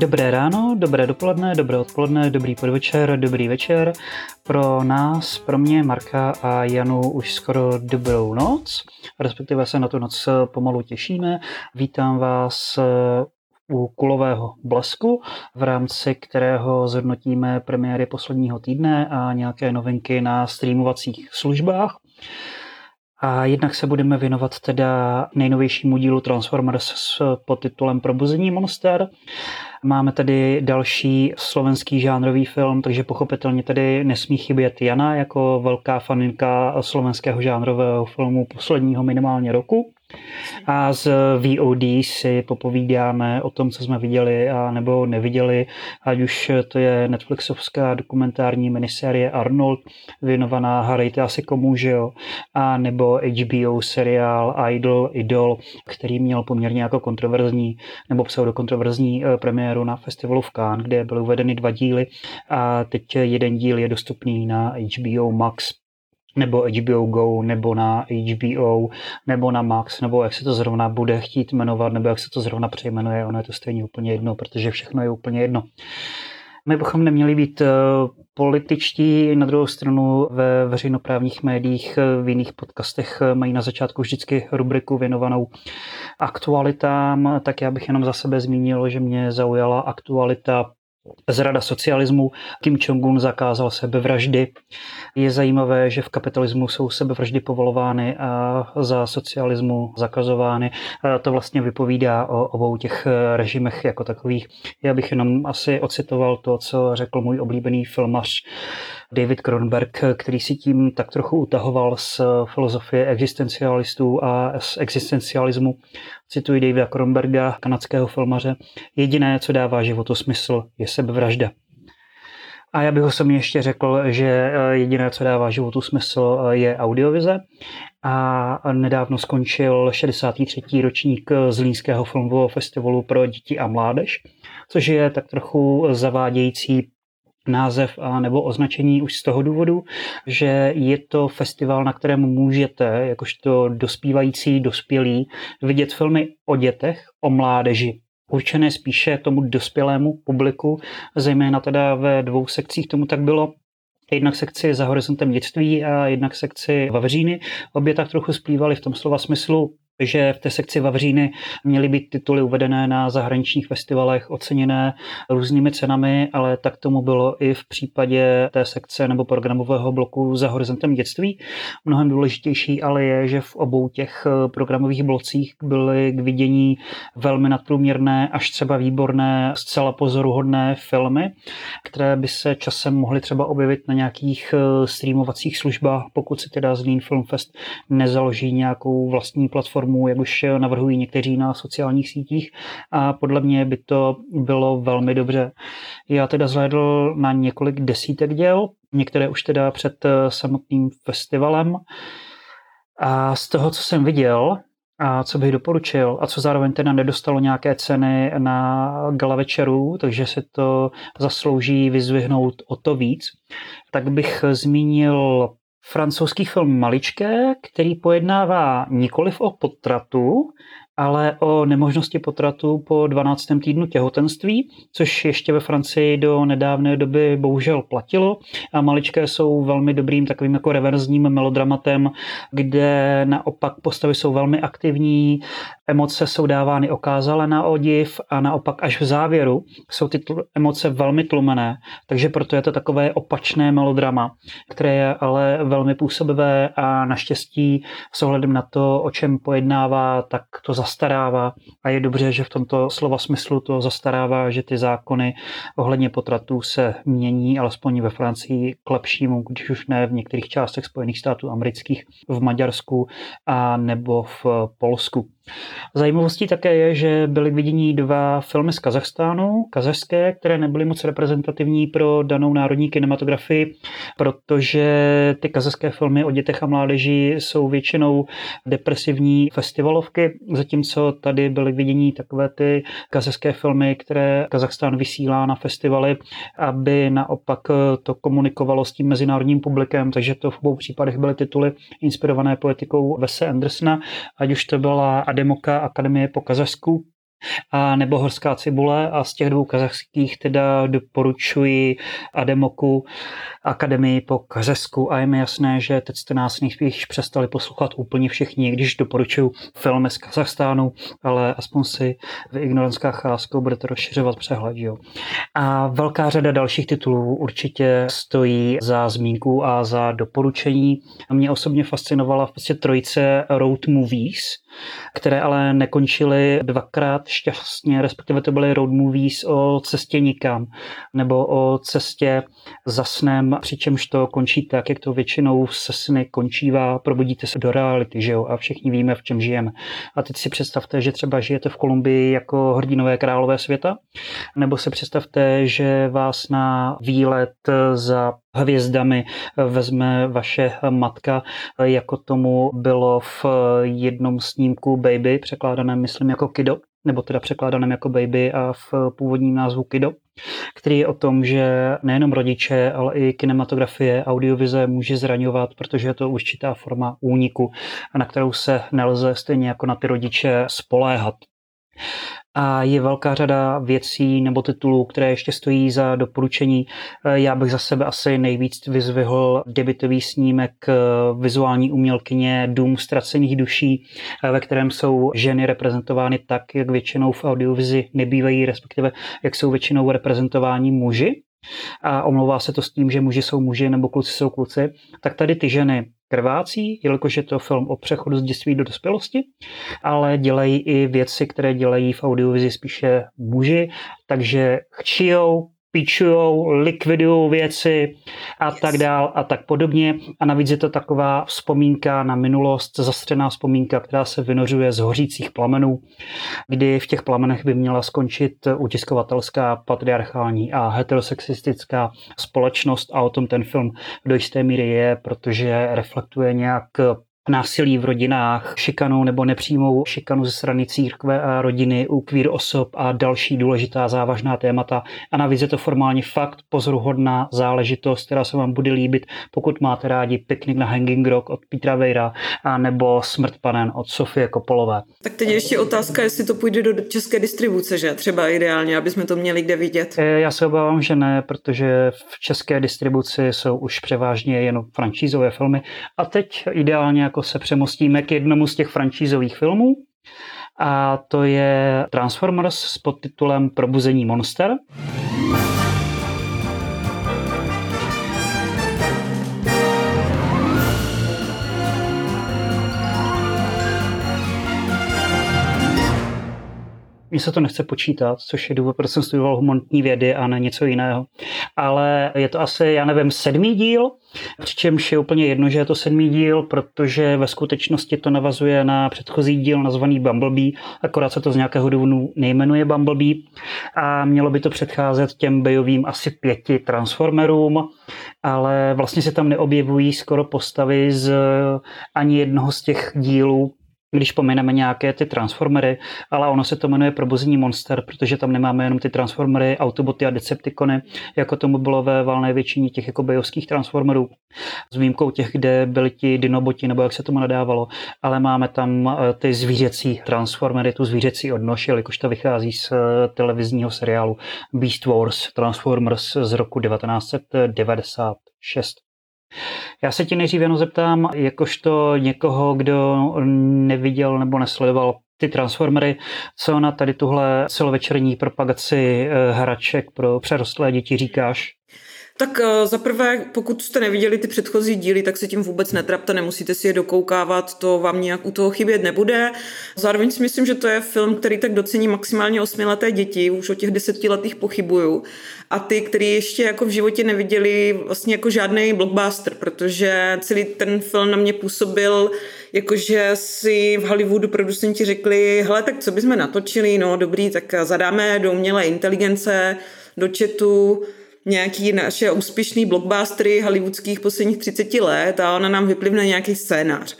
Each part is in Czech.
Dobré ráno, dobré dopoledne, dobré odpoledne, dobrý podvečer, dobrý večer. Pro nás, pro mě, Marka a Janu už skoro dobrou noc, respektive se na tu noc pomalu těšíme. Vítám vás u kulového blesku, v rámci kterého zhodnotíme premiéry posledního týdne a nějaké novinky na streamovacích službách. A jednak se budeme věnovat teda nejnovějšímu dílu Transformers s podtitulem Probuzení monster. Máme tady další slovenský žánrový film, takže pochopitelně tady nesmí chybět Jana jako velká faninka slovenského žánrového filmu posledního minimálně roku. A z VOD si popovídáme o tom, co jsme viděli a nebo neviděli, ať už to je Netflixovská dokumentární minisérie Arnold, věnovaná Harejte asi komu, že jo, a nebo HBO seriál Idol, Idol, který měl poměrně jako kontroverzní nebo pseudokontroverzní eh, premiéru na festivalu v Cannes, kde byly uvedeny dva díly. A teď jeden díl je dostupný na HBO Max nebo HBO Go, nebo na HBO, nebo na Max, nebo jak se to zrovna bude chtít jmenovat, nebo jak se to zrovna přejmenuje, ono je to stejně úplně jedno, protože všechno je úplně jedno. My bychom neměli být eh, političtí, na druhou stranu ve veřejnoprávních médiích, eh, v jiných podcastech eh, mají na začátku vždycky rubriku věnovanou aktualitám, tak já bych jenom za sebe zmínil, že mě zaujala aktualita Zrada socialismu, Kim Jong-un zakázal sebevraždy. Je zajímavé, že v kapitalismu jsou sebevraždy povolovány a za socialismu zakazovány. To vlastně vypovídá o obou těch režimech jako takových. Já bych jenom asi ocitoval to, co řekl můj oblíbený filmař David Kronberg, který si tím tak trochu utahoval z filozofie existencialistů a z existencialismu. Cituji Davida Kronberga, kanadského filmaře. Jediné, co dává životu smysl, je sebevražda. A já bych osobně ještě řekl, že eh, jediné, co dává životu smysl, eh, je audiovize. A nedávno skončil 63. ročník Zlínského filmového festivalu pro děti a mládež, což je tak trochu zavádějící název a nebo označení už z toho důvodu, že je to festival, na kterém můžete, jakožto dospívající, dospělí, vidět filmy o dětech, o mládeži, určené spíše tomu dospělému publiku, zejména teda ve dvou sekcích tomu tak bylo jednak sekci za horizontem dětství a jednak sekci Vavříny. Obě tak trochu splývaly v tom slova smyslu že v té sekci Vavříny měly být tituly uvedené na zahraničních festivalech, oceněné různými cenami, ale tak tomu bylo i v případě té sekce nebo programového bloku za horizontem dětství. Mnohem důležitější ale je, že v obou těch programových blocích byly k vidění velmi nadprůměrné, až třeba výborné, zcela pozoruhodné filmy, které by se časem mohly třeba objevit na nějakých streamovacích službách, pokud si teda Zlín Film Fest nezaloží nějakou vlastní platformu platformů, jak už navrhují někteří na sociálních sítích a podle mě by to bylo velmi dobře. Já teda zhlédl na několik desítek děl, některé už teda před eh, samotným festivalem a z toho, co jsem viděl, a co bych doporučil a co zároveň teda nedostalo nějaké ceny na gala večeru, takže se to zaslouží vyzvihnout o to víc, tak bych zmínil francouzský film Maličké, který pojednává nikoliv o potratu, ale o nemožnosti potratu po 12. týdnu těhotenství, což ještě ve Francii do nedávné doby bohužel platilo. A maličké jsou velmi dobrým takovým jako reverzním melodramatem, kde naopak postavy jsou velmi aktivní, emoce jsou dávány okázale na odiv a naopak až v závěru jsou ty emoce velmi tlumené. Takže proto je to takové opačné melodrama, které je ale velmi působivé a naštěstí s ohledem na to, o čem pojednává, tak to zastarává a je dobře, že v tomto slova smyslu to zastarává, že ty zákony ohledně potratů se mění, alespoň ve Francii k lepšímu, když už ne v některých částech Spojených států amerických, v Maďarsku a nebo v Polsku. Zajímavostí také je, že byly vidění dva filmy z Kazachstánu, kazašské, které nebyly moc reprezentativní pro danou národní kinematografii, protože ty kazachské filmy o dětech a mládeži jsou většinou depresivní festivalovky, zatímco tady byly vidění takové ty kazachské filmy, které Kazachstán vysílá na festivaly, aby naopak to komunikovalo s tím mezinárodním publikem, takže to v obou případech byly tituly inspirované poetikou Vese Andersona, ať už to byla Ademoka Akademie po Kazašsku, a nebo Horská cibule a z těch dvou kazachských teda doporučuji Ademoku Akademii po Kařesku a je mi jasné, že teď jste nás nejspíš přestali poslouchat úplně všichni, když doporučuji filmy z Kazachstánu, ale aspoň si v ignoranskách cházkou budete rozšiřovat přehled. Jo. A velká řada dalších titulů určitě stojí za zmínku a za doporučení. Mě osobně fascinovala v podstatě trojice road movies, které ale nekončily dvakrát šťastně, respektive to byly road movies o cestě nikam, nebo o cestě za snem, přičemž to končí tak, jak to většinou se sny končívá, probudíte se do reality, že jo, a všichni víme, v čem žijeme. A teď si představte, že třeba žijete v Kolumbii jako hrdinové králové světa, nebo si představte, že vás na výlet za hvězdami vezme vaše matka, jako tomu bylo v jednom snímku Baby, překládaném myslím jako Kido, nebo teda překládaném jako Baby a v původním názvu Kido, který je o tom, že nejenom rodiče, ale i kinematografie, audiovize může zraňovat, protože je to určitá forma úniku, na kterou se nelze stejně jako na ty rodiče spoléhat a je velká řada věcí nebo titulů, které ještě stojí za doporučení. Já bych za sebe asi nejvíc vyzvihl debitový snímek vizuální umělkyně Dům ztracených duší, ve kterém jsou ženy reprezentovány tak, jak většinou v audiovizi nebývají, respektive jak jsou většinou reprezentováni muži. A omlouvá se to s tím, že muži jsou muži nebo kluci jsou kluci, tak tady ty ženy krvácí, jelikož je to film o přechodu z dětství do dospělosti, ale dělají i věci, které dělají v audiovizi spíše muži, takže chčijou, pičujou, likvidují věci a tak dál a tak podobně. A navíc je to taková vzpomínka na minulost, zastřená vzpomínka, která se vynořuje z hořících plamenů, kdy v těch plamenech by měla skončit utiskovatelská, patriarchální a heterosexistická společnost a o tom ten film do jisté míry je, protože reflektuje nějak násilí v rodinách, šikanu nebo nepřímou šikanu ze strany církve a rodiny u queer osob a další důležitá závažná témata. A navíc je to formálně fakt pozoruhodná záležitost, která se vám bude líbit, pokud máte rádi Piknik na Hanging Rock od Petra Vejra a nebo Smrt panen od Sofie Kopolové. Tak teď ještě otázka, jestli to půjde do české distribuce, že třeba ideálně, aby jsme to měli kde vidět. E, já se obávám, že ne, protože v české distribuci jsou už převážně jenom franšízové filmy a teď ideálně jako se přemostíme k jednomu z těch franšízových filmů a to je Transformers s podtitulem Probuzení monster. Mně se to nechce počítat, což je důvod, proč jsem studoval humanitní vědy a ne něco jiného. Ale je to asi, já nevím, sedmý díl, přičemž je úplně jedno, že je to sedmý díl, protože ve skutečnosti to navazuje na předchozí díl nazvaný Bumblebee, akorát se to z nějakého důvodu nejmenuje Bumblebee a mělo by to předcházet těm bejovým asi pěti Transformerům, ale vlastně se tam neobjevují skoro postavy z ani jednoho z těch dílů, když pomineme nějaké ty transformery, ale ono se to jmenuje Probuzení monster, protože tam nemáme jenom ty transformery, autoboty a deceptikony, jako tomu bylo ve valné většině těch jako bejovských transformerů, s výjimkou těch, kde byli ti dinoboti, nebo jak se tomu nadávalo, ale máme tam eh, ty zvířecí transformery, tu zvířecí odnož, jelikož to vychází z eh, televizního seriálu Beast Wars Transformers z roku 1996. Já se ti nejdřív jenom zeptám, jakožto někoho, kdo neviděl nebo nesledoval ty transformery, co na tady tuhle celovečerní propagaci eh, hraček pro přerostlé děti říkáš? Tak eh, za prvé, pokud jste neviděli ty předchozí díly, tak se tím vůbec netrapte, nemusíte si je dokoukávat, to vám nějak u toho chybět nebude. Zároveň si myslím, že to je film, který tak docení maximálně osmileté děti, už o těch desetiletých pochybuju. A ty, kteří ještě jako v životě neviděli vlastně jako žádný blockbuster, protože celý ten film na mě působil jakože si v Hollywoodu producenti řekli, hele, tak co bychom natočili, no dobrý, tak zadáme do umělé inteligence, do chatu, nějaký naše úspěšný blockbustery hollywoodských posledních 30 let a ona nám vyplivne nějaký scénář.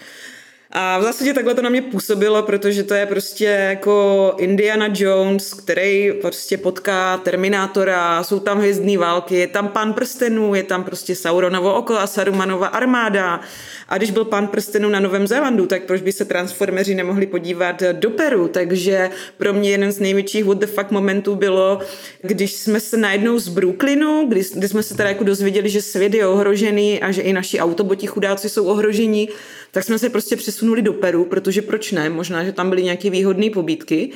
A v zásadě takhle to na mě působilo, protože to je prostě jako Indiana Jones, který prostě potká Terminátora, jsou tam hvězdní války, je tam pán prstenů, je tam prostě Sauronovo oko a Sarumanova armáda. A když byl pán prstenů na Novém Zélandu, tak proč by se transformeři nemohli podívat do Peru? Takže pro mě jeden z největších what the fuck momentů bylo, když jsme se najednou z Brooklynu, kdy, kdy jsme se teda jako dozvěděli, že svět je ohrožený a že i naši autoboti chudáci jsou ohrožení, tak jsme se prostě přesunuli do Peru, protože proč ne, možná, že tam byly nějaké výhodné pobídky.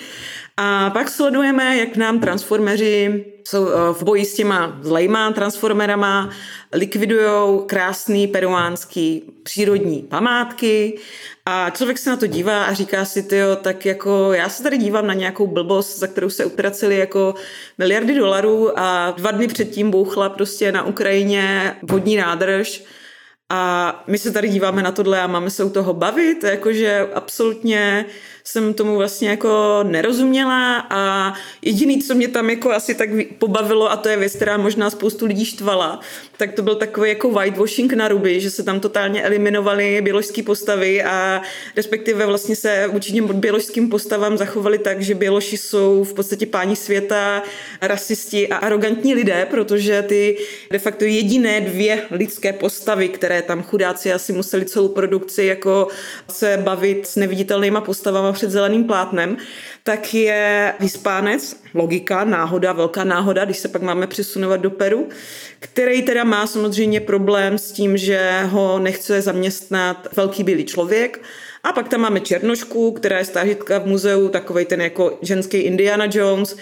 A pak sledujeme, jak nám transformeři jsou eh, v boji s těma zlejma transformerama, likvidují krásný peruánský přírodní památky a člověk se na to dívá a říká si, tyjo, tak jako já se tady dívám na nějakou blbost, za kterou se utraceli jako miliardy dolarů a dva dny předtím bouchla prostě na Ukrajině vodní nádrž a my se tady díváme na tohle a máme se u toho bavit, jakože absolutně jsem tomu vlastně jako nerozuměla a jediný, co mě tam jako asi tak pobavilo a to je věc, která možná spoustu lidí štvala, tak to byl takový jako whitewashing na ruby, že se tam totálně eliminovaly běložské postavy a respektive vlastně se určitě běložským postavám zachovali tak, že běloši jsou v podstatě páni světa, rasisti a arrogantní lidé, protože ty de facto jediné dvě lidské postavy, které tam chudáci asi museli celou produkci jako se bavit s neviditelnýma postavama před zeleným plátnem, tak je vyspánec, logika, náhoda, velká náhoda, když se pak máme přesunovat do Peru, který teda má samozřejmě problém s tím, že ho nechce zaměstnat velký bílý člověk, a pak tam máme Černošku, která je stážitka v muzeu, takový ten jako ženský Indiana Jones,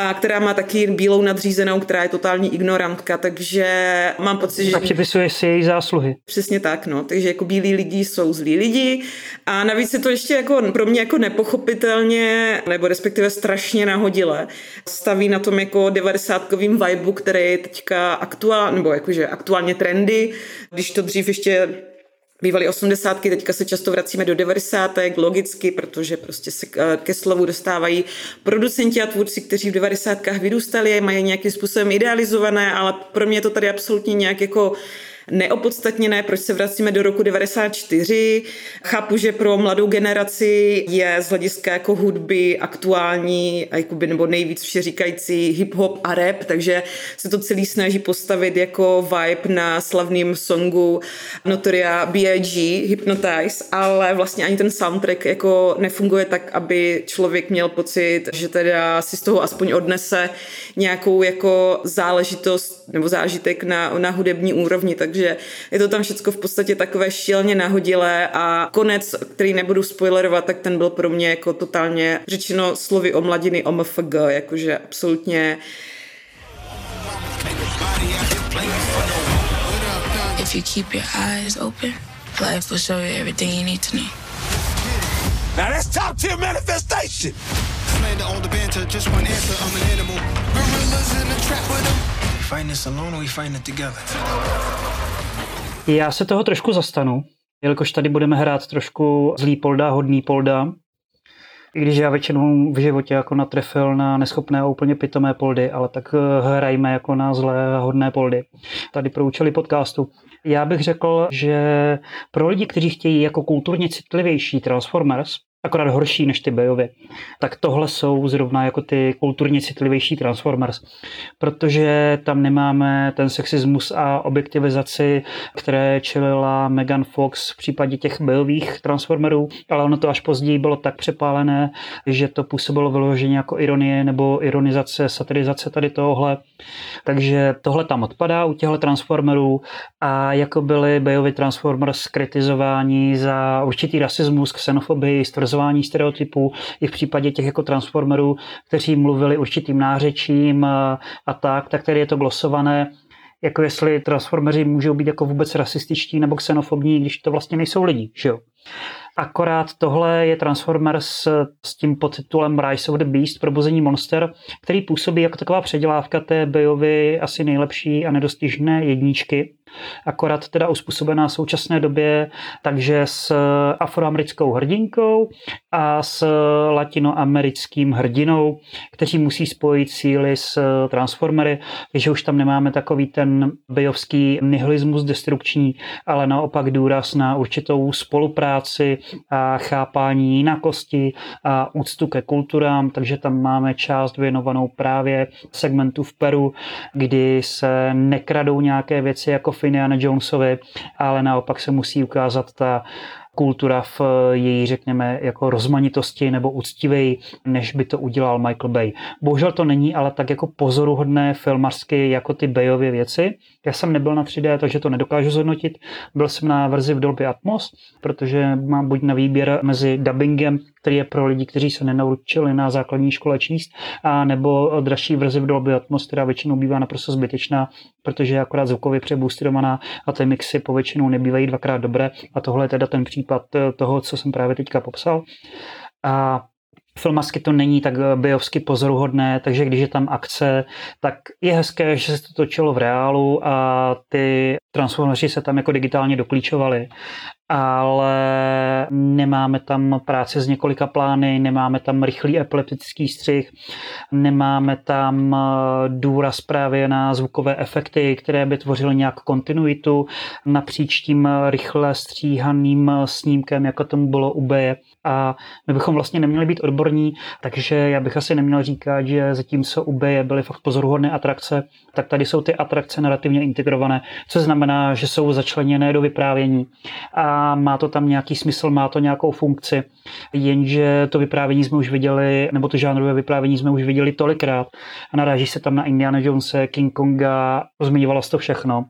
a která má taky bílou nadřízenou, která je totální ignorantka, takže mám pocit, že... A připisuje si její zásluhy. Přesně tak, no. Takže jako bílí lidi jsou zlí lidi a navíc je to ještě jako pro mě jako nepochopitelně, nebo respektive strašně nahodile. Staví na tom jako devadesátkovým vibu, který je teďka aktuál, nebo jakože aktuálně trendy, když to dřív ještě bývaly osmdesátky, teďka se často vracíme do devadesátek, logicky, protože prostě se ke slovu dostávají producenti a tvůrci, kteří v devadesátkách vyrůstali, mají nějakým způsobem idealizované, ale pro mě je to tady absolutně nějak jako neopodstatněné, proč se vracíme do roku 94. Chápu, že pro mladou generaci je z hlediska jako hudby aktuální, jakoby, nebo nejvíc vše říkající hip-hop a rap, takže se to celý snaží postavit jako vibe na slavným songu Notoria B.I.G. Hypnotize, ale vlastně ani ten soundtrack jako nefunguje tak, aby člověk měl pocit, že teda si z toho aspoň odnese nějakou jako záležitost nebo zážitek na, na hudební úrovni, takže takže je to tam všechno v podstatě takové šíleně nahodilé a konec, který nebudu spoilerovat, tak ten byl pro mě jako totálně řečeno slovy o mladiny OMFG, jakože absolutně If you keep your eyes open, life will show you everything you need to know. Now that's top tier manifestation. Slander on the banter, just one answer, I'm an animal. Gorillas in the trap with them. We find this alone or we find it together. Já se toho trošku zastanu, jelikož tady budeme hrát trošku zlý polda, hodný polda. I když já většinou v životě jako natrefil na neschopné a úplně pitomé poldy, ale tak eh, hrajme jako na zlé a hodné poldy. Tady pro účely podcastu. Já bych řekl, že pro lidi, kteří chtějí jako kulturně citlivější Transformers, akorát horší než ty Bejovy. Tak tohle jsou zrovna jako ty kulturně citlivější Transformers, protože tam nemáme ten sexismus a objektivizaci, které čelila Megan Fox v případě těch bojových Transformerů, ale ono to až později bylo tak přepálené, že to působilo vyloženě jako ironie nebo ironizace, satirizace tady tohle. Takže tohle tam odpadá u těchto Transformerů a jako byly Bejovi Transformers kritizováni za určitý rasismus, xenofobii, stvrzování stereotypů i v případě těch jako transformerů, kteří mluvili určitým nářečím a tak, tak tady je to glosované jako jestli transformeři můžou být jako vůbec rasističtí nebo xenofobní, když to vlastně nejsou lidi, že jo. Akorát tohle je Transformers s tím podtitulem Rise of the Beast, probuzení monster, který působí jako taková předělávka té Bejovy asi nejlepší a nedostižné jedničky. Akorát teda uspůsobená současné době, takže s afroamerickou hrdinkou a s latinoamerickým hrdinou, kteří musí spojit síly s Transformery, takže už tam nemáme takový ten bejovský nihilismus destrukční, ale naopak důraz na určitou spolupráci a chápání jinakosti a úctu ke kulturám, takže tam máme část věnovanou právě segmentu v Peru, kdy se nekradou nějaké věci jako v Indiana Jonesovi, ale naopak se musí ukázat ta kultura v její, řekněme, jako rozmanitosti nebo úctivej, než by to udělal Michael Bay. Bohužel to není ale tak jako pozoruhodné filmařsky jako ty Bayovy věci. Já jsem nebyl na 3D, takže to nedokážu zhodnotit. Byl jsem na verzi v Dolby Atmos, protože mám buď na výběr mezi dubbingem, který je pro lidi, kteří se nenaučili na základní škole číst, a nebo dražší verzi v Dolby Atmos, která většinou bývá naprosto zbytečná, protože je akorát zvukově přeboostyrovaná a ty mixy po většinou nebývají dvakrát dobré a tohle je teda ten případ toho, co jsem právě teďka popsal. A filmasky to není tak biovsky pozoruhodné, takže když je tam akce, tak je hezké, že se to točilo v reálu a ty transformaři se tam jako digitálně doklíčovali ale nemáme tam práce s několika plány, nemáme tam rychlý epileptický střih, nemáme tam eh, důraz právě na zvukové efekty, které by tvořily nějak kontinuitu napříč tím rychle stříhaným snímkem, jako tomu bylo u B. A my bychom vlastně neměli být odborní, takže já bych asi neměl říkat, že zatímco u B byly fakt pozoruhodné atrakce, tak tady jsou ty atrakce narrativně integrované, co znamená, že jsou začleněné do vyprávění. A má to tam nějaký smysl, má to nějakou funkci, jenže to vyprávění jsme už viděli, nebo to žánrové vyprávění jsme už viděli tolikrát a naráží se tam na Indiana Jonese, King Konga, zmiňovalo se to všechno.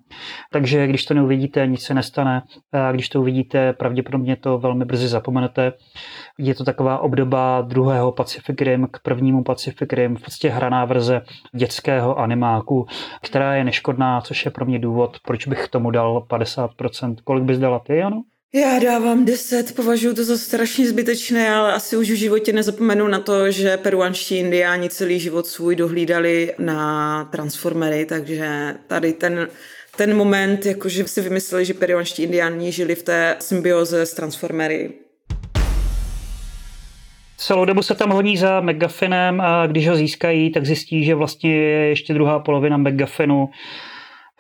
Takže když to neuvidíte, nic se nestane. A když to uvidíte, pravděpodobně to velmi brzy zapomenete. Je to taková obdoba druhého Pacific Rim k prvnímu Pacific Rim, v podstatě hraná verze dětského animáku, která je neškodná, což je pro mě důvod, proč bych tomu dal 50%. Kolik bys dala ty, ano? Já dávám 10, považuji to za strašně zbytečné, ale asi už v životě nezapomenu na to, že peruanští indiáni celý život svůj dohlídali na transformery, takže tady ten, ten moment, jakože si vymysleli, že peruanští indiáni žili v té symbioze s transformery, Celou dobu se tam honí za megafinem a když ho získají, tak zjistí, že vlastně je ještě druhá polovina megafinu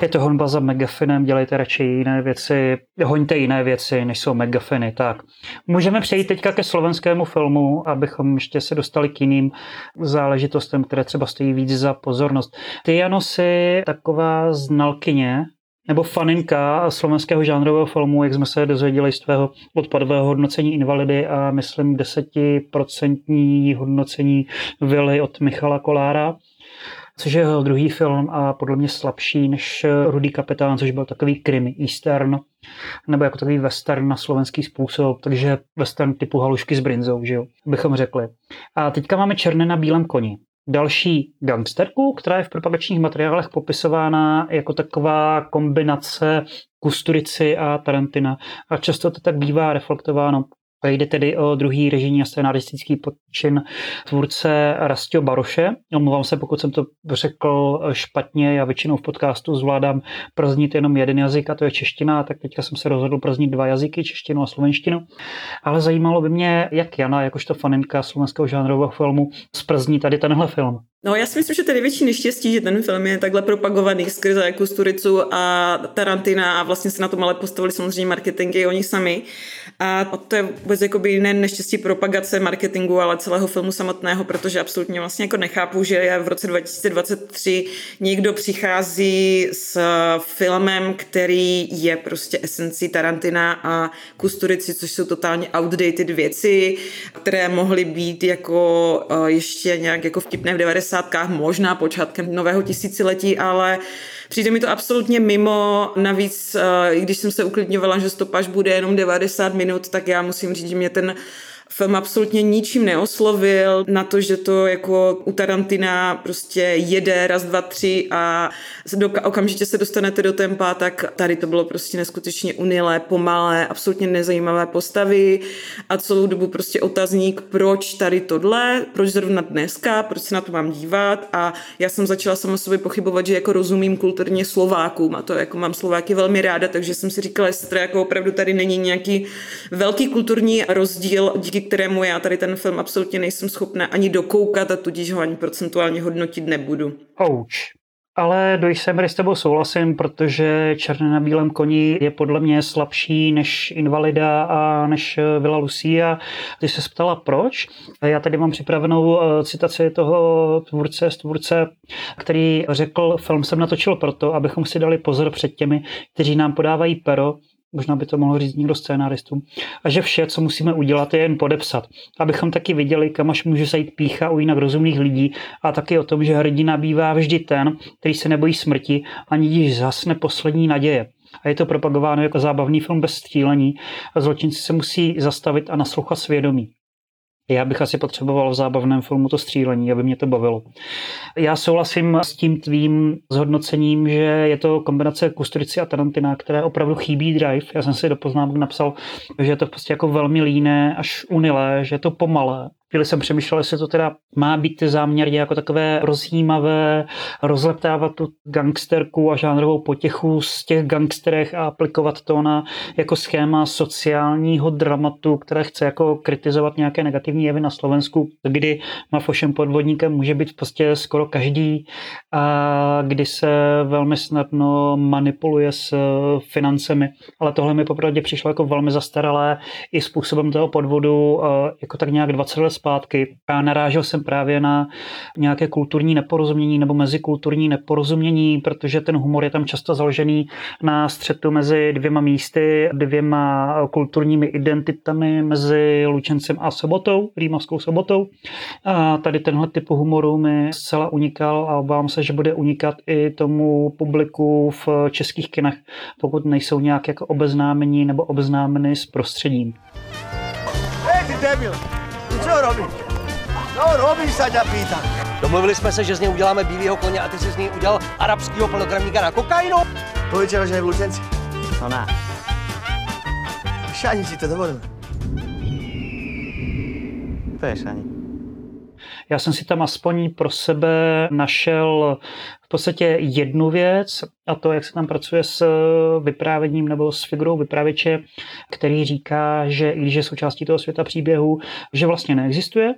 je to honba za megafinem, dělejte radši jiné věci, hoňte jiné věci, než jsou megafiny. Tak. Můžeme přejít teďka ke slovenskému filmu, abychom ještě se dostali k jiným záležitostem, které třeba stojí víc za pozornost. Ty, Jano, jsi taková znalkyně nebo faninka slovenského žánrového filmu, jak jsme se dozvěděli z tvého odpadového hodnocení Invalidy a myslím desetiprocentní hodnocení Vily od Michala Kolára což je jeho druhý film a podle mě slabší než Rudý kapitán, což byl takový krimi eastern, nebo jako takový western na slovenský způsob, takže western typu halušky s brinzou, že jo, bychom řekli. A teďka máme Černé na bílém koni. Další gangsterku, která je v propagačních materiálech popisována jako taková kombinace Kusturici a Tarantina. A často to tak bývá reflektováno Jde tedy o druhý režijní a scenaristický počin tvůrce Rastio Baroše. Omlouvám se, pokud jsem to řekl špatně, já většinou v podcastu zvládám praznit jenom jeden jazyk a to je čeština, tak teďka jsem se rozhodl praznit dva jazyky, češtinu a slovenštinu. Ale zajímalo by mě, jak Jana, jakožto faninka slovenského žánrového filmu, zprzní tady tenhle film. No já si myslím, že to je největší neštěstí, že ten film je takhle propagovaný skrze Kusturicu a Tarantina a vlastně se na tom ale postavili samozřejmě marketingy oni sami. A to je vůbec jakoby ne neštěstí propagace marketingu, ale celého filmu samotného, protože absolutně vlastně jako nechápu, že v roce 2023 někdo přichází s filmem, který je prostě esencí Tarantina a Kusturici, což jsou totálně outdated věci, které mohly být jako eh, ještě nějak jako vtipné v 90 devadesátkách, možná počátkem nového tisíciletí, ale přijde mi to absolutně mimo. Navíc, eh, když jsem se uklidňovala, že stopáž bude jenom 90 minut, tak já musím říct, že mě ten Film absolutně ničím neoslovil na to, že to jako u Tarantina prostě jede raz, dva, tři a do, okamžitě se dostanete do tempa, tak tady to bylo prostě neskutečně unilé, pomalé, absolutně nezajímavé postavy. A celou dobu prostě otazník, proč tady tohle, proč zrovna dneska, proč se na to mám dívat? A já jsem začala sama sobě pochybovat, že jako rozumím kulturně Slovákům. A to jako mám Slováky velmi ráda, takže jsem si říkala, jestli jako opravdu tady není nějaký velký kulturní rozdíl, díky kterému já tady ten film absolutně nejsem schopná ani dokoukat a tudíž ho ani procentuálně hodnotit nebudu. Ouch ale do jisté s tebou souhlasím, protože Černé na bílém koni je podle mě slabší než Invalida a než Vila Lucia. Ty se ptala proč. Já tady mám připravenou eh, citaci toho tvůrce, tvůrce, který řekl, film jsem natočil proto, abychom si dali pozor před těmi, kteří nám podávají pero, možná by to mohl říct někdo scénáristů, a že vše, co musíme udělat, je jen podepsat, abychom taky viděli, kam až může zajít pícha u jinak rozumných lidí a taky o tom, že hrdina bývá vždy ten, který se nebojí smrti, ani když zasne poslední naděje. A je to propagováno jako zábavný film bez střílení a zločinci se musí zastavit a naslouchat svědomí. Já bych asi potřeboval v zábavném filmu to střílení, aby mě to bavilo. Já souhlasím s tím tvým zhodnocením, že je to kombinace Kusturici a Tarantina, které opravdu chybí drive. Já jsem si do poznámek napsal, že je to prostě jako velmi líné, až unilé, že je to pomalé chvíli jsem přemýšlel, jestli to teda má být záměrně jako takové rozjímavé, rozleptávat tu gangsterku a žánrovou potěchu z těch gangsterech a aplikovat to na jako schéma sociálního dramatu, které chce jako kritizovat nějaké negativní jevy na Slovensku, kdy mafošem podvodníkem může být prostě skoro každý a kdy se velmi snadno manipuluje s financemi. Ale tohle mi popravdě přišlo jako velmi zastaralé i způsobem toho podvodu jako tak nějak 20 let zpátky a narážel jsem právě na nějaké kulturní neporozumění nebo mezikulturní neporozumění, protože ten humor je tam často založený na střetu mezi dvěma místy, dvěma kulturními identitami, mezi Lučencem a Sobotou, Rýmovskou Sobotou. A tady tenhle typ humoru mi zcela unikal a obávám se, že bude unikat i tomu publiku v českých kinech, pokud nejsou nějak jako obeznámení nebo obeznámeny s prostředím. Hey, debil! Co robíš? No robíš, sa ťa pýtam. Domluvili jsme se, že z něj uděláme bílého koně a ty si z něj udělal arabského plnogramníka na kokainu? Pověděl, že je v Lučenci. No ne. Šani si to dovolil. To je šani. Já jsem si tam aspoň pro sebe našel v podstatě jednu věc a to, jak se tam pracuje s vyprávěním nebo s figurou vypravěče, který říká, že i když je součástí toho světa příběhu, že vlastně neexistuje,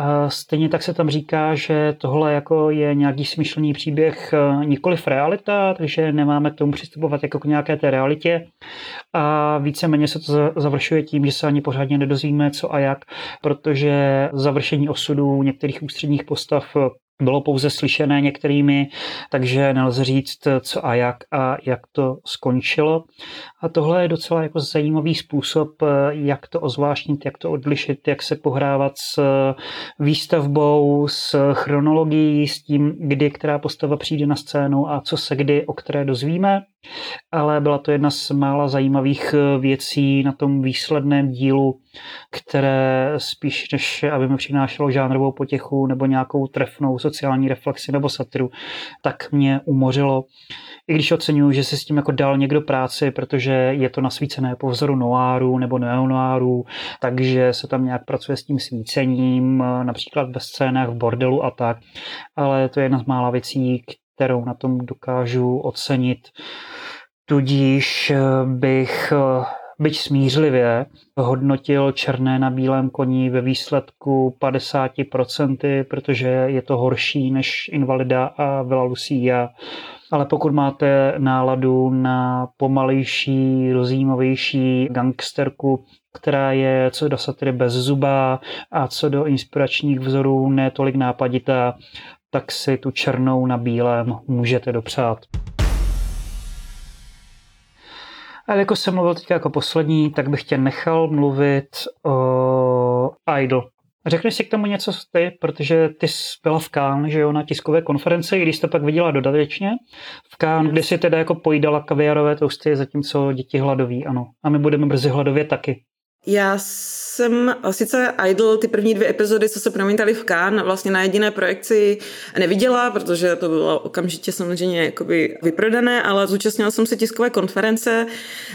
a stejně tak se tam říká, že tohle jako je nějaký smyšlený příběh, e, nikoliv realita, takže nemáme k tomu přistupovat jako k nějaké té realitě. A víceméně se to završuje tím, že se ani pořádně nedozvíme co a jak, protože završení osudu některých ústředních postav bylo pouze slyšené některými, takže nelze říct, co a jak a jak to skončilo. A tohle je docela jako zajímavý způsob, jak to ozvláštnit, jak to odlišit, jak se pohrávat s výstavbou, s chronologií, s tím, kdy která postava přijde na scénu a co se kdy o které dozvíme. Ale byla to jedna z mála zajímavých věcí na tom výsledném dílu, které spíš než aby mi přinášelo žánrovou potěchu nebo nějakou trefnou sociální reflexi nebo satiru, tak mě umořilo. I když oceňuji, že se s tím jako dal někdo práci, protože je to nasvícené po vzoru noáru nebo neonoáru, takže se tam nějak pracuje s tím svícením, například ve scénách v bordelu a tak. Ale to je jedna z mála věcí, kterou na tom dokážu ocenit. Tudíž bych byť smířlivě, hodnotil černé na bílém koni ve výsledku 50%, protože je to horší než Invalida a Vila Lucia. Ale pokud máte náladu na pomalejší, rozjímavější gangsterku, která je co do satiry bez zuba a co do inspiračních vzorů netolik nápaditá, tak si tu černou na bílém můžete dopřát. A jako jsem mluvil teď jako poslední, tak bych tě nechal mluvit o Idol. Řekneš si k tomu něco ty, protože ty jsi byla v Kán, že jo, na tiskové konferenci, i když jsi to pak viděla dodatečně. V Kán, kde si teda jako pojídala kaviarové tousty, zatímco děti hladoví, ano. A my budeme brzy hladově taky. Já jsem sice Idol, ty první dvě epizody, co se promítaly v Cannes, vlastně na jediné projekci neviděla, protože to bylo okamžitě samozřejmě jakoby vyprodané, ale zúčastnila jsem se tiskové konference,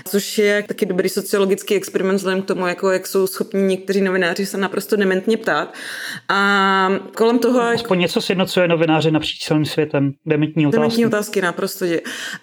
což je taky dobrý sociologický experiment vzhledem k tomu, jako jak jsou schopni někteří novináři se naprosto dementně ptát. A kolem toho... Aspoň něco sjednocuje novináři napříč celým světem. Dementní otázky. Dementní otázky, naprosto.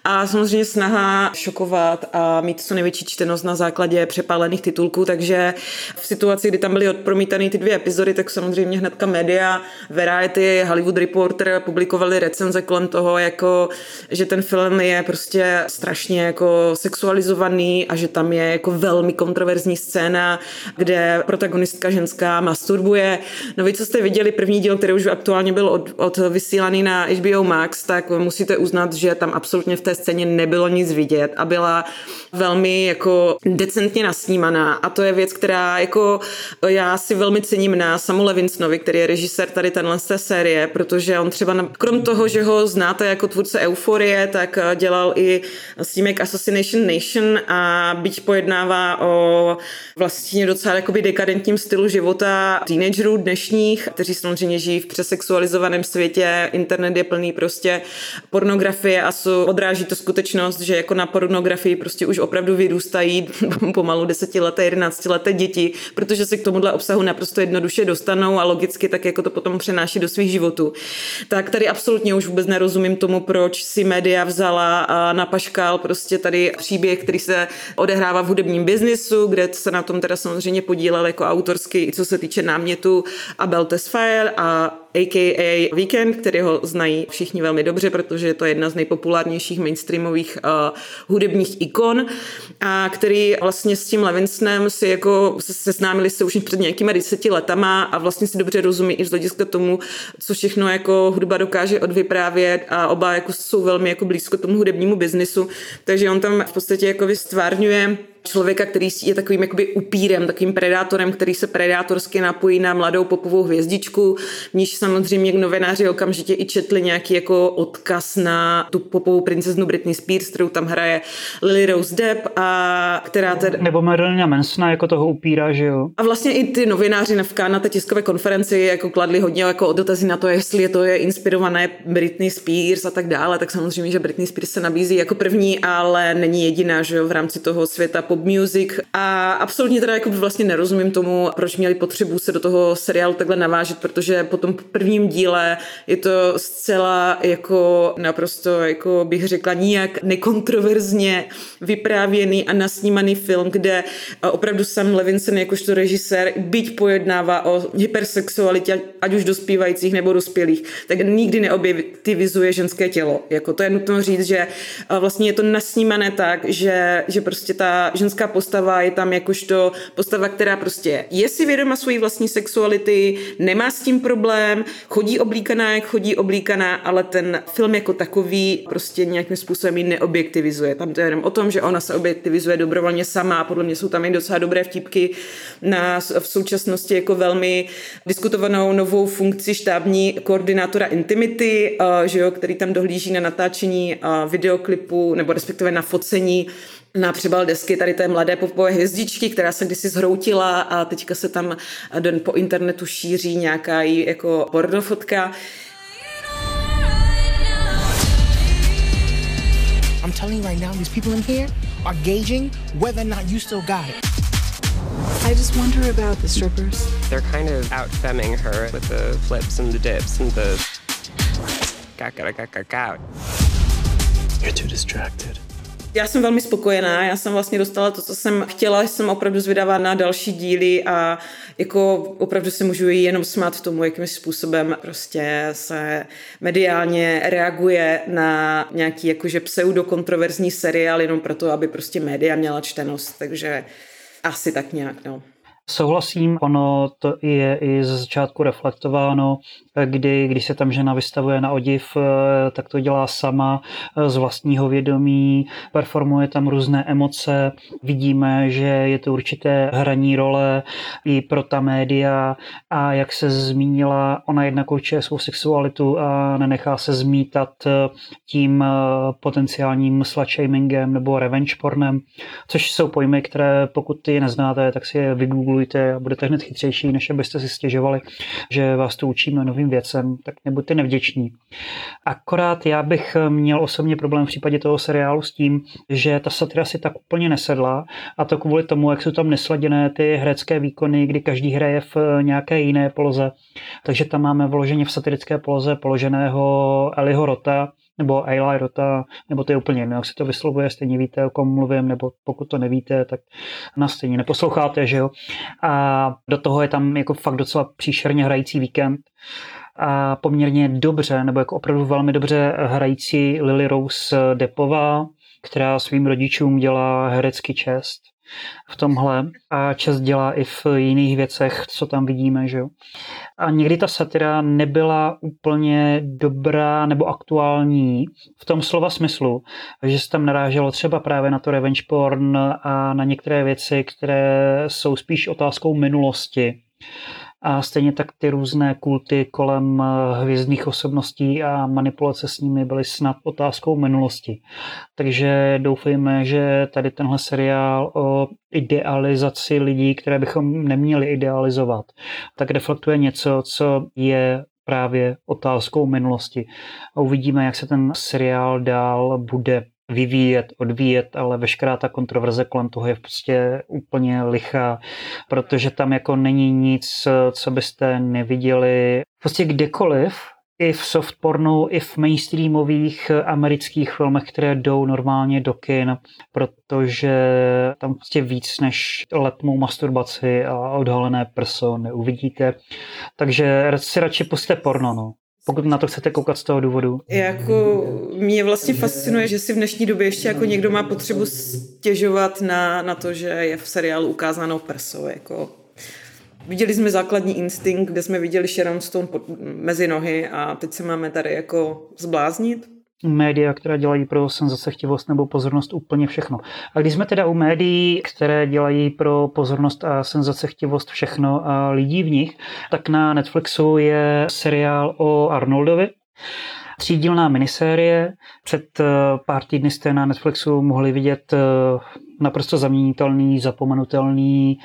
A samozřejmě snaha šokovat a mít co největší čtenost na základě přepálených titulků, takže v situaci, kdy tam byly odpromítané ty dvě epizody, tak samozřejmě hnedka média, Variety, Hollywood Reporter publikovali recenze kolem toho, jako, že ten film je prostě strašně jako sexualizovaný a že tam je jako velmi kontroverzní scéna, kde protagonistka ženská masturbuje. No vy, co jste viděli první díl, který už aktuálně byl od, od vysílaný na HBO Max, tak musíte uznat, že tam absolutně v té scéně nebylo nic vidět a byla velmi jako decentně nasnímaná a to je věc, která jako já si velmi cením na Samu Levinsonovi, který je režisér tady tenhle té série, protože on třeba krom toho, že ho znáte jako tvůrce Euforie, tak dělal i snímek Assassination Nation a byť pojednává o vlastně docela jakoby dekadentním stylu života teenagerů dnešních, kteří samozřejmě žijí v přesexualizovaném světě, internet je plný prostě pornografie a jsou, odráží to skutečnost, že jako na pornografii prostě už opravdu vyrůstají pomalu desetileté, jedenáctileté děti, protože se k tomuhle obsahu naprosto jednoduše dostanou a logicky tak jako to potom přenáší do svých životů. Tak tady absolutně už vůbec nerozumím tomu, proč si média vzala na paškál prostě tady příběh, který se odehrává v hudebním biznisu, kde se na tom teda samozřejmě podílel jako autorsky, i co se týče námětu Abel Tesfaye a a.k.a. Weekend, který ho znají všichni velmi dobře, protože je to jedna z nejpopulárnějších mainstreamových uh, hudebních ikon, a který vlastně s tím Levinsonem si jako se seznámili se už před nějakýma deseti letama a vlastně si dobře rozumí i z hlediska tomu, co všechno jako hudba dokáže odvyprávět a oba jako jsou velmi jako blízko tomu hudebnímu biznisu, takže on tam v podstatě jako vystvárňuje člověka, který je takovým jakoby upírem, takovým predátorem, který se predátorsky napojí na mladou popovou hvězdičku, v níž samozřejmě novináři okamžitě i četli nějaký jako odkaz na tu popovou princeznu Britney Spears, kterou tam hraje Lily Rose Depp a která tedy... Nebo Marilyn Mansona jako toho upíra, že jo? A vlastně i ty novináři na na té tiskové konferenci jako kladli hodně jako dotazy na to, jestli je to je inspirované Britney Spears a tak dále, tak samozřejmě, že Britney Spears se nabízí jako první, ale není jediná, že jo, v rámci toho světa pop music a absolutně teda jako vlastně nerozumím tomu, proč měli potřebu se do toho seriálu takhle navážet, protože po tom prvním díle je to zcela jako naprosto, jako bych řekla, nijak nekontroverzně vyprávěný a nasnímaný film, kde opravdu Sam Levinson jakožto režisér, byť pojednává o hypersexualitě, ať už dospívajících nebo dospělých, tak nikdy neobjektivizuje ženské tělo. Jako to je nutno říct, že vlastně je to nasnímané tak, že, že prostě ta ženská postava je tam jakožto postava, která prostě je si vědoma svojí vlastní sexuality, nemá s tím problém, chodí oblíkaná, jak chodí oblíkaná, ale ten film jako takový prostě nějakým způsobem ji neobjektivizuje. Tam to je jenom o tom, že ona se objektivizuje dobrovolně sama podle mě jsou tam i docela dobré vtipky na v současnosti jako velmi diskutovanou novou funkci štábní koordinátora intimity, že jo, který tam dohlíží na natáčení videoklipu nebo respektive na focení na přibal desky tady té mladé popové hvězdičky, která se kdysi zhroutila a teďka se tam den po internetu šíří nějaká jí jako pornofotka. I'm telling you right now, these people in here are gauging whether or not you still got it. I just wonder about the strippers. They're kind of out femming her with the flips and the dips and the... You're too distracted. Já jsem velmi spokojená, já jsem vlastně dostala to, co jsem chtěla, jsem opravdu zvědavá na další díly a jako opravdu se můžu jenom smát tomu, jakým způsobem prostě se mediálně reaguje na nějaký jakože pseudokontroverzní seriál jenom proto, aby prostě média měla čtenost, takže asi tak nějak, no. Souhlasím, ono to je i ze začátku reflektováno kdy když se tam žena vystavuje na odiv, tak to dělá sama z vlastního vědomí, performuje tam různé emoce, vidíme, že je to určité hraní role i pro ta média. A jak se zmínila, ona jednak určuje svou sexualitu a nenechá se zmítat tím potenciálním slut-shamingem nebo revenge pornem, což jsou pojmy, které pokud ty neznáte, tak si je vygooglujte a budete hned chytřejší, než abyste si stěžovali, že vás to učíme novým věcem, tak nebuďte nevděční. Akorát já bych měl osobně problém v případě toho seriálu s tím, že ta satira si tak úplně nesedla a to kvůli tomu, jak jsou tam nesladěné ty herecké výkony, kdy každý hraje v nějaké jiné poloze. Takže tam máme vloženě v satirické poloze položeného Eliho Rota, nebo Eli Rota, nebo to je úplně jedno, jak se to vyslovuje, stejně víte, o kom mluvím, nebo pokud to nevíte, tak nás stejně neposloucháte, že jo. A do toho je tam jako fakt docela příšerně hrající víkend a poměrně dobře, nebo jako opravdu velmi dobře hrající Lily Rose Depová, která svým rodičům dělá herecký čest v tomhle a čas dělá i v jiných věcech, co tam vidíme. Že jo? A někdy ta satira nebyla úplně dobrá nebo aktuální v tom slova smyslu, že se tam naráželo třeba právě na to revenge porn a na některé věci, které jsou spíš otázkou minulosti a stejně tak ty různé kulty kolem eh, hvězdných osobností a manipulace s nimi byly snad otázkou minulosti. Takže doufejme, že tady tenhle seriál o idealizaci lidí, které bychom neměli idealizovat, tak reflektuje něco, co je právě otázkou minulosti. A uvidíme, jak se ten seriál dál bude vyvíjet, odvíjet, ale veškerá ta kontroverze kolem toho je prostě úplně lichá, protože tam jako není nic, co byste neviděli prostě kdekoliv, i v softpornu, i v mainstreamových amerických filmech, které jdou normálně do kin, protože tam prostě víc než letmou masturbaci a odhalené prso neuvidíte. Takže si radši puste porno, no pokud na to chcete koukat z toho důvodu. Jako mě vlastně fascinuje, že si v dnešní době ještě jako někdo má potřebu stěžovat na, na to, že je v seriálu ukázáno prso. Jako. Viděli jsme základní instinkt, kde jsme viděli Sharon Stone pod, mezi nohy a teď se máme tady jako zbláznit média, která dělají pro senzacechtivost nebo pozornost úplně všechno. A když jsme teda u médií, které dělají pro pozornost a senzacechtivost všechno a lidí v nich, tak na Netflixu je seriál o Arnoldovi, třídílná minisérie. Před eh, pár týdny jste na Netflixu mohli vidět eh, naprosto zaměnitelný, zapomenutelný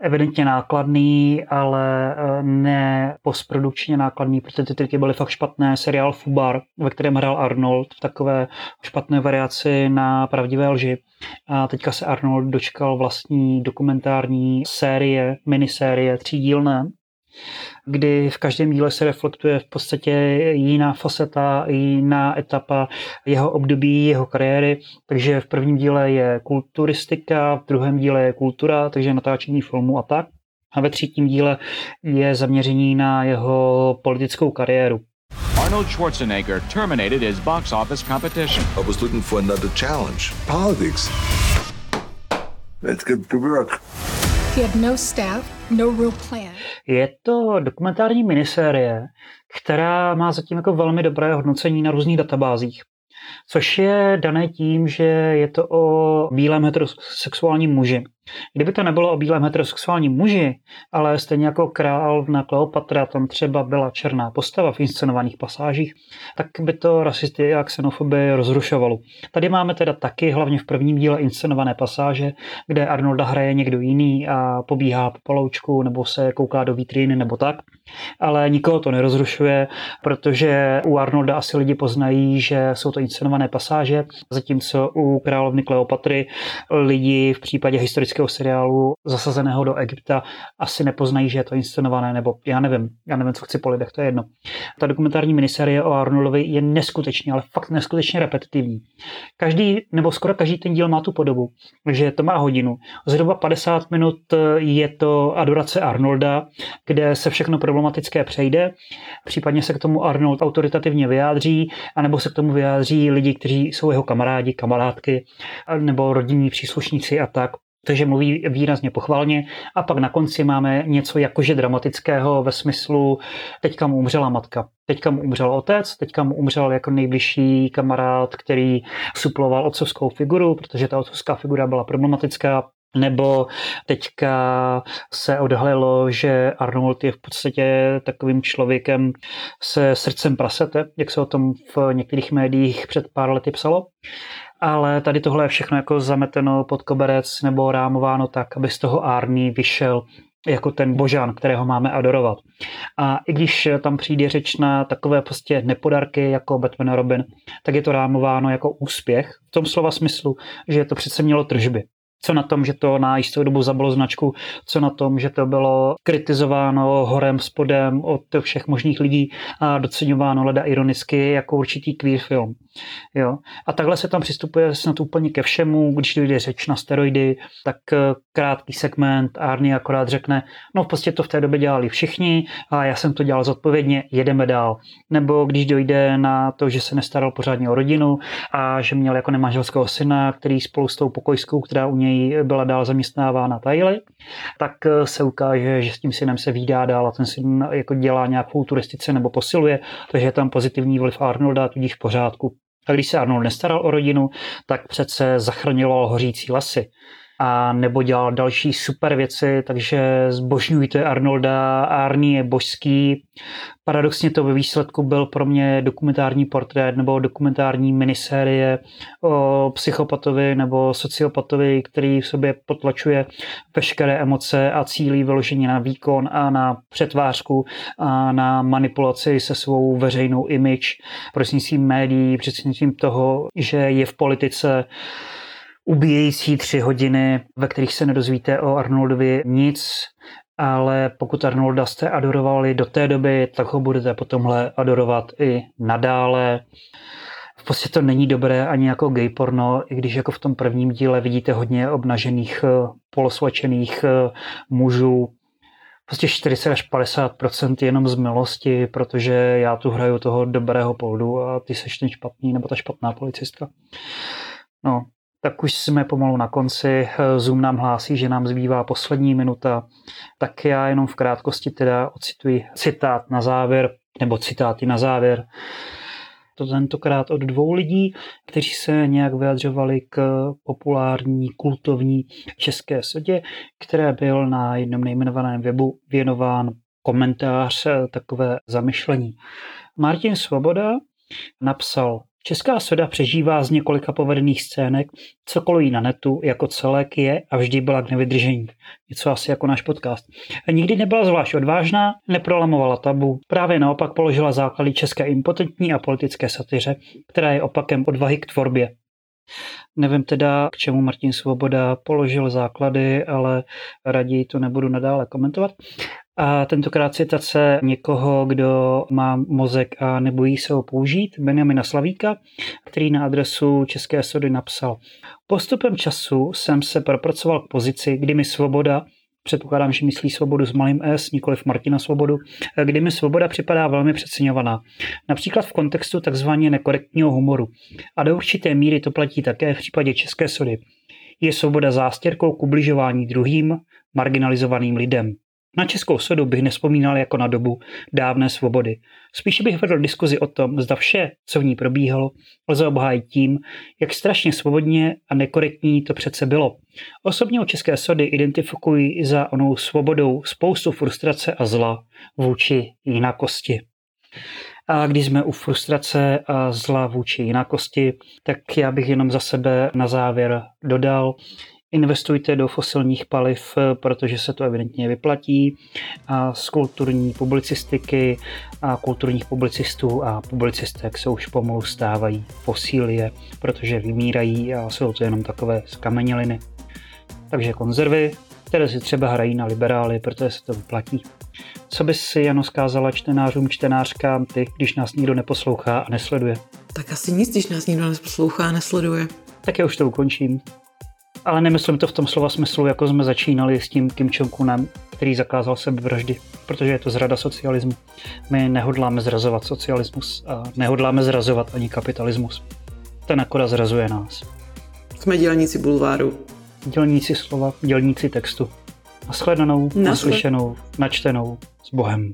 evidentně nákladný, ale eh, ne postprodukčně nákladný, protože ty triky byly fakt špatné. Seriál Fubar, ve kterém hrál Arnold v takové špatné variaci na pravdivé lži. A teďka se Arnold dočkal vlastní dokumentární série, minisérie, třídílné, kdy v každém díle se reflektuje v podstatě jiná faceta, jiná etapa jeho období, jeho kariéry. Takže v prvním díle je kulturistika, v druhém díle je kultura, takže natáčení filmu a tak. A ve třetím díle je zaměření na jeho politickou kariéru. Arnold Schwarzenegger terminated his box office competition. I was looking for another challenge. Politics. Let's get to work. No no. Je to dokumentární minisérie, která má zatím jako velmi dobré hodnocení na různých databázích což je dané tím, že je to o bílém heterosexuálním muži. Kdyby to nebylo o bílém heterosexuálním muži, ale stejně jako král na Kleopatra tam třeba byla černá postava v inscenovaných pasážích, tak by to rasisty a xenofoby rozrušovalo. Tady máme teda taky, hlavně v prvním díle, inscenované pasáže, kde Arnolda hraje někdo jiný a pobíhá po paloučku nebo se kouká do vitríny nebo tak. Ale nikoho to nerozrušuje, protože u Arnolda asi lidi poznají, že jsou to inscenované pasáže, zatímco u královny Kleopatry lidi v případě historického seriálu zasazeného do Egypta asi nepoznají, že je to inscenované, nebo já nevím, já nevím, co chci po lidech, to je jedno. Ta dokumentární miniserie o Arnoldovi je neskutečně, ale fakt neskutečně repetitivní. Každý, nebo skoro každý ten díl má tu podobu, že to má hodinu. Zhruba 50 minut je to adorace Arnolda, kde se všechno problematické přejde, případně se k tomu Arnold autoritativně vyjádří, anebo se k tomu vyjádří lidi, kteří jsou jeho kamarádi, kamarádky, nebo rodinní příslušníci a tak. Takže mluví výrazně pochvalně. A pak na konci máme něco jakože dramatického ve smyslu teďka mu umřela matka, teďka mu umřel otec, teďka mu umřel jako nejbližší kamarád, který suploval otcovskou figuru, protože ta otcovská figura byla problematická, nebo teďka se odhalilo, že Arnold je v podstatě takovým člověkem se srdcem prasete, jak se o tom v některých médiích před pár lety psalo ale tady tohle je všechno jako zameteno pod koberec nebo rámováno tak, aby z toho Arnie vyšel jako ten božan, kterého máme adorovat. A i když tam přijde řeč na takové prostě nepodarky jako Batman a Robin, tak je to rámováno jako úspěch v tom slova smyslu, že to přece mělo tržby. Co na tom, že to na jistou dobu zabilo značku, co na tom, že to bylo kritizováno horem, spodem od všech možných lidí a doceňováno leda ironicky jako určitý queer film. Jo? A takhle se tam přistupuje snad úplně ke všemu, když dojde řeč na steroidy, tak eh, krátký segment Arnie akorát řekne, no v podstatě to v té době dělali všichni a já jsem to dělal zodpovědně, jedeme dál. Nebo když dojde na to, že se nestaral pořádně o rodinu a že měl jako nemanželského syna, který spolu s tou pokojskou, která u něj byla dál zaměstnávána tajily, tak eh, se ukáže, že s tím synem se výdá dál a ten syn jako dělá nějakou turistice nebo posiluje, takže je tam pozitivní vliv Arnolda, tudíž v pořádku. A když se Arnold nestaral o rodinu, tak přece zachraňoval hořící lesy a nebo dělal další super věci, takže zbožňujte Arnolda, Arnie je božský. Paradoxně to ve výsledku byl pro mě dokumentární portrét nebo dokumentární minisérie o psychopatovi nebo sociopatovi, který v sobě potlačuje veškeré emoce a cílí vyloženě na výkon a na přetvářku a na manipulaci se svou veřejnou image prostřednictvím médií, prostřednictvím toho, že je v politice ubíjející tři hodiny, ve kterých se nedozvíte o Arnoldovi nic, ale pokud Arnolda jste adorovali do té doby, tak ho budete potomhle adorovat i nadále. V podstatě to není dobré ani jako gay porno, i když jako v tom prvním díle vidíte hodně obnažených, eh, polosvačených eh, mužů, prostě 40 až 50% jenom z milosti, protože já tu hraju toho dobrého poldu a ty seš ten špatný nebo ta špatná policistka. No, tak už jsme pomalu na konci. Zoom nám hlásí, že nám zbývá poslední minuta. Tak já jenom v krátkosti teda ocituji citát na závěr, nebo citáty na závěr. To tentokrát od dvou lidí, kteří se nějak vyjadřovali k populární kultovní české sodě, které byl na jednom nejmenovaném webu věnován komentář takové zamyšlení. Martin Svoboda napsal Česká soda přežívá z několika povedených scének, co kolují na netu jako celek je a vždy byla k nevydržení. Něco asi jako náš podcast. Nikdy nebyla zvlášť odvážná, neprolamovala tabu, právě naopak položila základy české impotentní a politické satyře, která je opakem odvahy k tvorbě. Nevím teda, k čemu Martin Svoboda položil základy, ale raději to nebudu nadále komentovat. A tentokrát citace někoho, kdo má mozek a nebojí se ho použít, Benjamina Slavíka, který na adresu České sody napsal Postupem času jsem se propracoval k pozici, kdy mi svoboda předpokládám, že myslí svobodu s malým S, nikoliv Martina Svobodu, kdy mi svoboda připadá velmi přeceňovaná. Například v kontextu takzvaně nekorektního humoru. A do určité míry to platí také v případě České sody. Je svoboda zástěrkou k ubližování druhým, marginalizovaným lidem. Na českou sodu bych nespomínal jako na dobu dávné svobody. Spíše bych vedl diskuzi o tom, zda vše, co v ní probíhalo, lze obhájit tím, jak strašně svobodně a nekorektní to přece bylo. Osobně o české sody identifikuji za onou svobodou spoustu frustrace a zla vůči jinakosti. A když jsme u frustrace a zla vůči jinakosti, tak já bych jenom za sebe na závěr dodal, investujte do fosilních paliv, protože se to evidentně vyplatí a z kulturní publicistiky a kulturních publicistů a publicistek se už pomalu stávají fosílie, protože vymírají a jsou to jenom takové skameněliny. Takže konzervy, které si třeba hrají na liberály, protože se to vyplatí. Co bys si Jano zkázala čtenářům, čtenářkám, ty, když nás nikdo neposlouchá a nesleduje? Tak asi nic, když nás nikdo neposlouchá a nesleduje. Tak já už to ukončím ale nemyslím to v tom slova smyslu, jako jsme začínali s tím Kim Jong-unem, který zakázal sebevraždy, protože je to zrada socialismu. My nehodláme zrazovat socialismus a nehodláme zrazovat ani kapitalismus. Ten akorát zrazuje nás. Jsme dělníci bulváru. dělníci slova, dělníci textu. Naschledanou, naslyšenou, načtenou s Bohem.